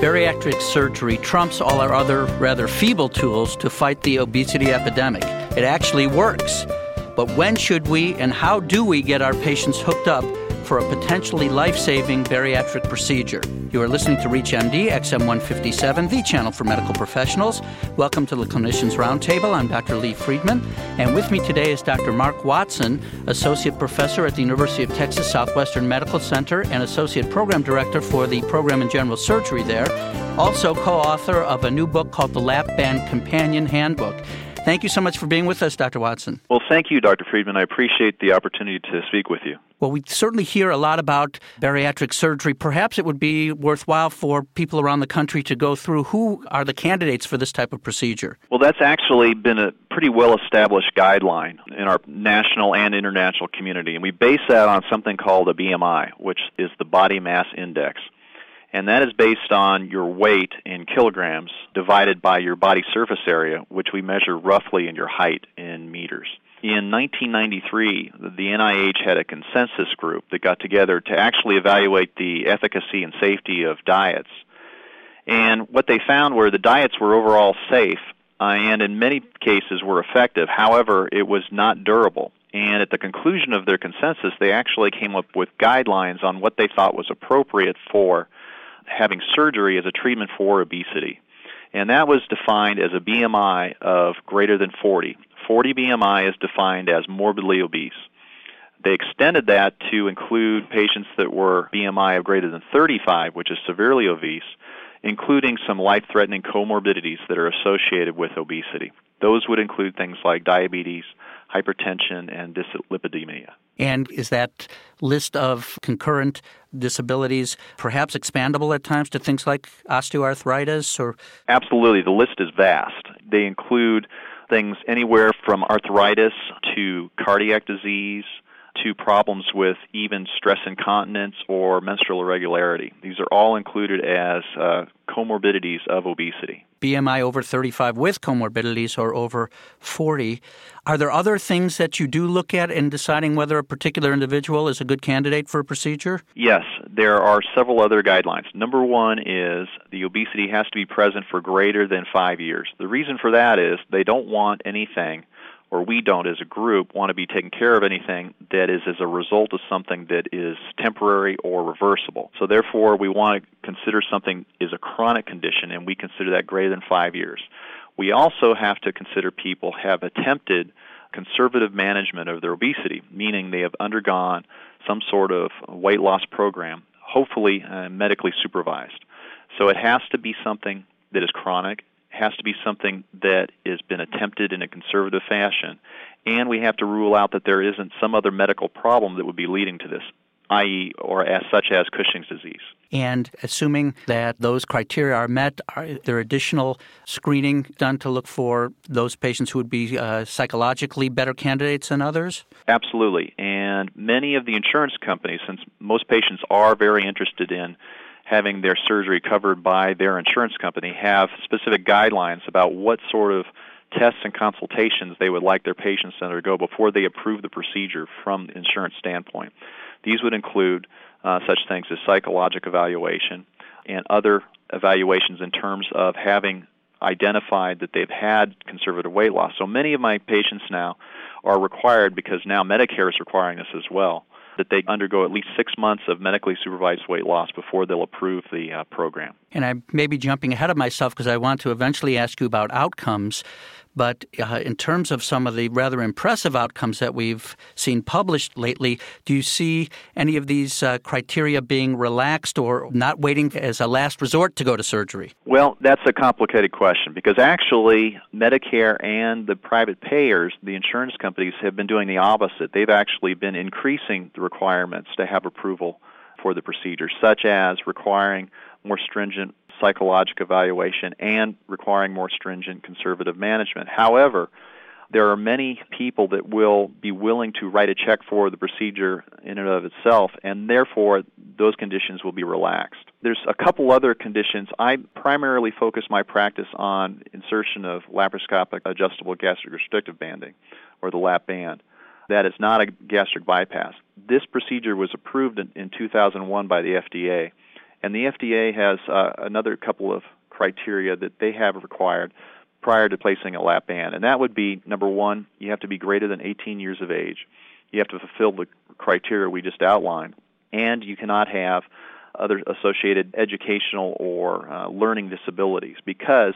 bariatric surgery trumps all our other rather feeble tools to fight the obesity epidemic. It actually works. But when should we and how do we get our patients hooked up for a potentially life saving bariatric procedure. You are listening to ReachMD XM 157, the channel for medical professionals. Welcome to the Clinicians Roundtable. I'm Dr. Lee Friedman, and with me today is Dr. Mark Watson, Associate Professor at the University of Texas Southwestern Medical Center and Associate Program Director for the Program in General Surgery there. Also, co author of a new book called The Lap Band Companion Handbook. Thank you so much for being with us, Dr. Watson. Well, thank you, Dr. Friedman. I appreciate the opportunity to speak with you. Well, we certainly hear a lot about bariatric surgery. Perhaps it would be worthwhile for people around the country to go through who are the candidates for this type of procedure. Well, that's actually been a pretty well established guideline in our national and international community, and we base that on something called a BMI, which is the body mass index and that is based on your weight in kilograms divided by your body surface area, which we measure roughly in your height in meters. In 1993, the NIH had a consensus group that got together to actually evaluate the efficacy and safety of diets. And what they found were the diets were overall safe uh, and in many cases were effective. However, it was not durable. And at the conclusion of their consensus, they actually came up with guidelines on what they thought was appropriate for having surgery as a treatment for obesity. And that was defined as a BMI of greater than 40. 40 BMI is defined as morbidly obese. They extended that to include patients that were BMI of greater than 35, which is severely obese, including some life threatening comorbidities that are associated with obesity. Those would include things like diabetes, hypertension, and dyslipidemia. And is that list of concurrent disabilities perhaps expandable at times to things like osteoarthritis or Absolutely, the list is vast. They include things anywhere from arthritis to cardiac disease to problems with even stress incontinence or menstrual irregularity. These are all included as uh, comorbidities of obesity. BMI over 35 with comorbidities or over 40. Are there other things that you do look at in deciding whether a particular individual is a good candidate for a procedure? Yes, there are several other guidelines. Number one is the obesity has to be present for greater than five years. The reason for that is they don't want anything or we don't as a group want to be taking care of anything that is as a result of something that is temporary or reversible. So therefore we want to consider something is a chronic condition and we consider that greater than 5 years. We also have to consider people have attempted conservative management of their obesity, meaning they have undergone some sort of weight loss program, hopefully uh, medically supervised. So it has to be something that is chronic has to be something that has been attempted in a conservative fashion, and we have to rule out that there isn't some other medical problem that would be leading to this, i.e., or as such as Cushing's disease. And assuming that those criteria are met, are there additional screening done to look for those patients who would be uh, psychologically better candidates than others? Absolutely. And many of the insurance companies, since most patients are very interested in having their surgery covered by their insurance company have specific guidelines about what sort of tests and consultations they would like their patients to undergo before they approve the procedure from the insurance standpoint. These would include uh, such things as psychologic evaluation and other evaluations in terms of having identified that they've had conservative weight loss. So many of my patients now are required because now Medicare is requiring this as well that they undergo at least six months of medically supervised weight loss before they'll approve the uh, program. And I may be jumping ahead of myself because I want to eventually ask you about outcomes. But uh, in terms of some of the rather impressive outcomes that we've seen published lately, do you see any of these uh, criteria being relaxed or not waiting as a last resort to go to surgery? Well, that's a complicated question because actually Medicare and the private payers, the insurance companies, have been doing the opposite. They've actually been increasing the requirements to have approval for the procedure, such as requiring more stringent psychological evaluation and requiring more stringent conservative management. However, there are many people that will be willing to write a check for the procedure in and of itself, and therefore those conditions will be relaxed. There's a couple other conditions. I primarily focus my practice on insertion of laparoscopic adjustable gastric restrictive banding, or the lap band. That is not a gastric bypass. This procedure was approved in, in 2001 by the FDA And the FDA has uh, another couple of criteria that they have required prior to placing a lap band, and that would be number one, you have to be greater than 18 years of age. You have to fulfill the criteria we just outlined, and you cannot have other associated educational or uh, learning disabilities because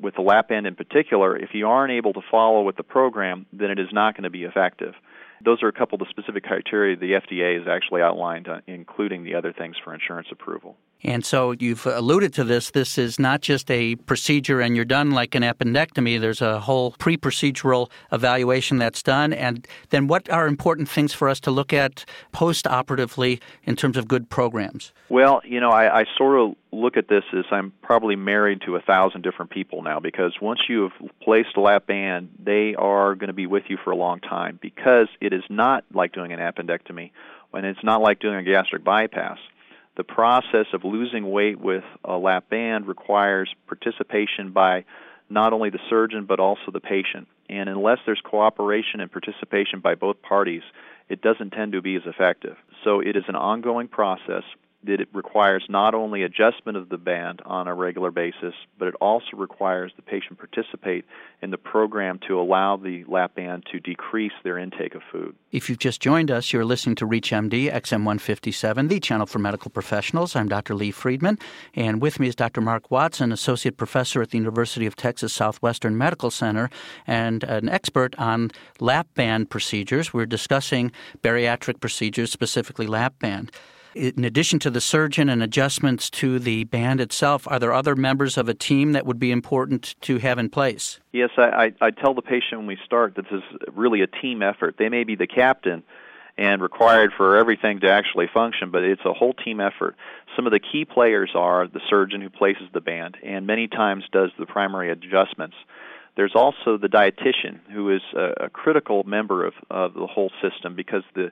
with the lap band in particular, if you aren't able to follow with the program, then it is not going to be effective. Those are a couple of the specific criteria the FDA has actually outlined, uh, including the other things for insurance approval. And so you've alluded to this. This is not just a procedure and you're done like an appendectomy. There's a whole pre procedural evaluation that's done. And then what are important things for us to look at post operatively in terms of good programs? Well, you know, I, I sort of look at this as I'm probably married to a thousand different people now because once you have placed a lap band, they are going to be with you for a long time because it is not like doing an appendectomy and it's not like doing a gastric bypass the process of losing weight with a lap band requires participation by not only the surgeon but also the patient. And unless there's cooperation and participation by both parties, it doesn't tend to be as effective. So it is an ongoing process that it requires not only adjustment of the band on a regular basis, but it also requires the patient participate in the program to allow the lap band to decrease their intake of food. If you've just joined us, you're listening to ReachMD XM157, the channel for medical professionals. I'm Dr. Lee Friedman, and with me is Dr. Mark Watson, associate professor at the University of Texas Southwestern Medical Center and an expert on lap band procedures. We're discussing bariatric procedures, specifically lap band. In addition to the surgeon and adjustments to the band itself, are there other members of a team that would be important to have in place? Yes, I, I, I tell the patient when we start that this is really a team effort. They may be the captain and required for everything to actually function, but it's a whole team effort. Some of the key players are the surgeon who places the band and many times does the primary adjustments. There's also the dietitian, who is a, a critical member of, of the whole system because the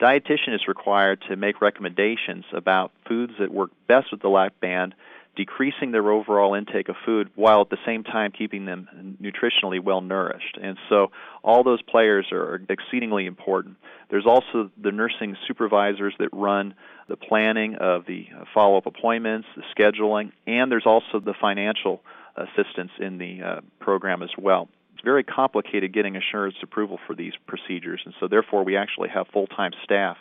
dietitian is required to make recommendations about foods that work best with the lap band, decreasing their overall intake of food while at the same time keeping them nutritionally well nourished. And so all those players are exceedingly important. There's also the nursing supervisors that run the planning of the follow up appointments, the scheduling, and there's also the financial assistance in the uh, program as well it's very complicated getting insurance approval for these procedures, and so therefore we actually have full-time staff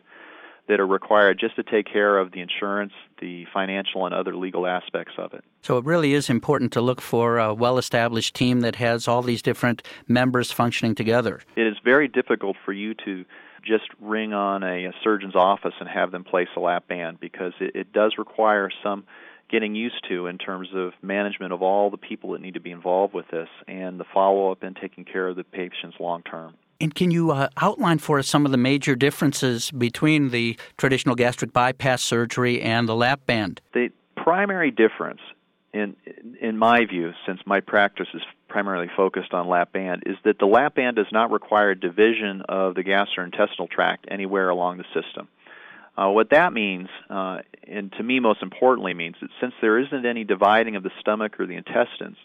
that are required just to take care of the insurance, the financial, and other legal aspects of it. So it really is important to look for a well established team that has all these different members functioning together. It is very difficult for you to just ring on a, a surgeon's office and have them place a lap band because it, it does require some getting used to in terms of management of all the people that need to be involved with this and the follow up and taking care of the patients long term. And can you uh, outline for us some of the major differences between the traditional gastric bypass surgery and the lap band? The primary difference, in in my view, since my practice is primarily focused on lap band, is that the lap band does not require division of the gastrointestinal tract anywhere along the system. Uh, what that means, uh, and to me most importantly, means that since there isn't any dividing of the stomach or the intestines,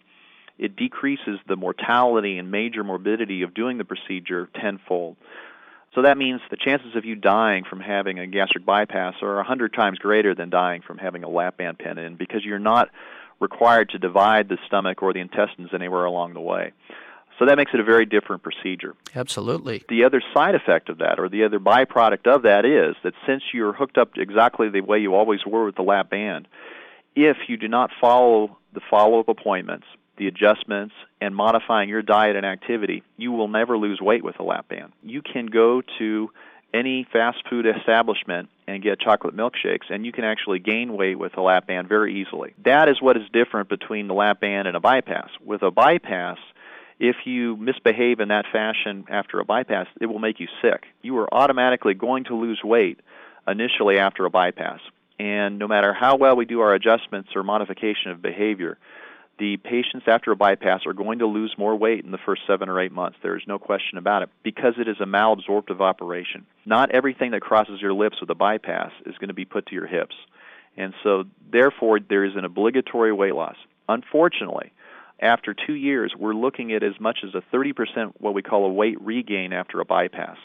it decreases the mortality and major morbidity of doing the procedure tenfold. So that means the chances of you dying from having a gastric bypass are a hundred times greater than dying from having a lap band pin in because you're not required to divide the stomach or the intestines anywhere along the way. So that makes it a very different procedure. Absolutely. The other side effect of that, or the other byproduct of that, is that since you're hooked up exactly the way you always were with the lap band, if you do not follow the follow up appointments, the adjustments, and modifying your diet and activity, you will never lose weight with a lap band. You can go to any fast food establishment and get chocolate milkshakes, and you can actually gain weight with a lap band very easily. That is what is different between the lap band and a bypass. With a bypass, if you misbehave in that fashion after a bypass, it will make you sick. You are automatically going to lose weight initially after a bypass. And no matter how well we do our adjustments or modification of behavior, the patients after a bypass are going to lose more weight in the first seven or eight months. There is no question about it because it is a malabsorptive operation. Not everything that crosses your lips with a bypass is going to be put to your hips. And so, therefore, there is an obligatory weight loss. Unfortunately, after two years, we're looking at as much as a 30% what we call a weight regain after a bypass.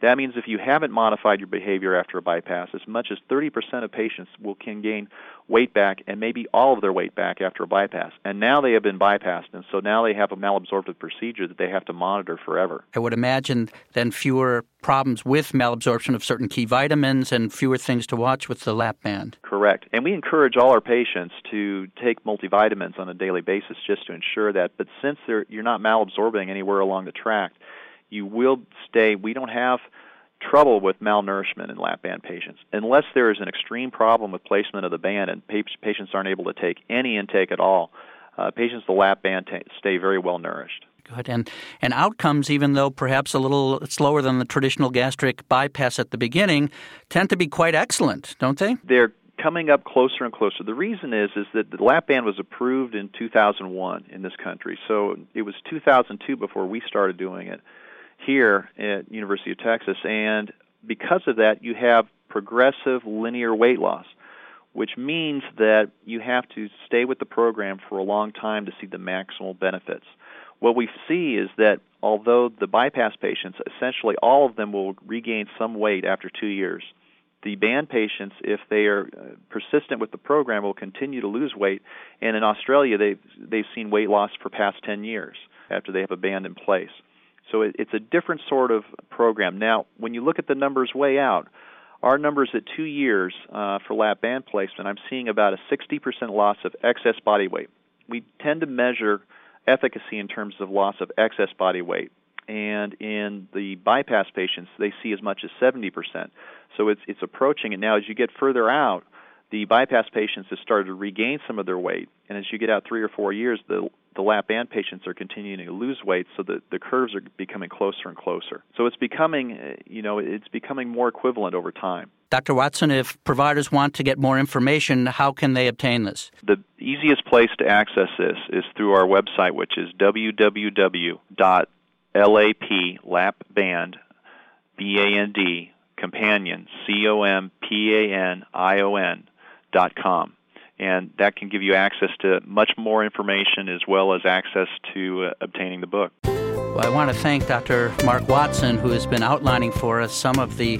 That means if you haven't modified your behavior after a bypass, as much as 30% of patients will can gain weight back and maybe all of their weight back after a bypass. And now they have been bypassed, and so now they have a malabsorptive procedure that they have to monitor forever. I would imagine then fewer problems with malabsorption of certain key vitamins and fewer things to watch with the lap band. Correct. And we encourage all our patients to take multivitamins on a daily basis just to ensure that. But since you're not malabsorbing anywhere along the tract, you will stay. We don't have trouble with malnourishment in lap band patients unless there is an extreme problem with placement of the band and patients aren't able to take any intake at all. Uh, patients with the lap band t- stay very well nourished. Good. And, and outcomes, even though perhaps a little slower than the traditional gastric bypass at the beginning, tend to be quite excellent, don't they? They're coming up closer and closer. The reason is is that the lap band was approved in 2001 in this country. So it was 2002 before we started doing it here at University of Texas, and because of that, you have progressive linear weight loss, which means that you have to stay with the program for a long time to see the maximal benefits. What we see is that although the bypass patients, essentially all of them will regain some weight after two years, the band patients, if they are uh, persistent with the program, will continue to lose weight. And in Australia, they've they've seen weight loss for past 10 years after they have a band in place. So it, it's a different sort of program. Now, when you look at the numbers way out, our numbers at two years uh, for lap band placement, I'm seeing about a 60% loss of excess body weight. We tend to measure efficacy in terms of loss of excess body weight. And in the bypass patients, they see as much as 70%. So it's, it's approaching it. Now, as you get further out, the bypass patients have started to regain some of their weight. And as you get out three or four years, the the lap band patients are continuing to lose weight, so the the curves are becoming closer and closer. So it's becoming, uh, you know, it's becoming more equivalent over time. Dr. Watson, if providers want to get more information, how can they obtain this? The easiest place to access this is through our website, which is www.laplapband, B-A-N-D, companion, C-O-M-P-A-N-I-O-N, dot com and that can give you access to much more information as well as access to uh, obtaining the book. Well, I want to thank Dr. Mark Watson, who has been outlining for us some of the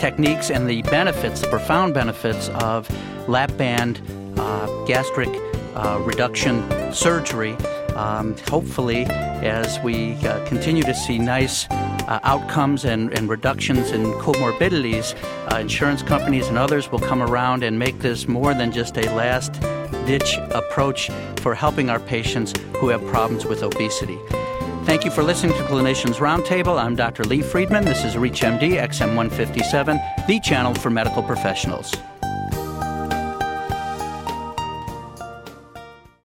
techniques and the benefits, the profound benefits of lap band uh, gastric uh, reduction surgery. Um, hopefully, as we uh, continue to see nice uh, outcomes and, and, reductions in comorbidities, uh, insurance companies and others will come around and make this more than just a last ditch approach for helping our patients who have problems with obesity. Thank you for listening to Clinicians Roundtable. I'm Dr. Lee Friedman. This is ReachMD XM157, the channel for medical professionals.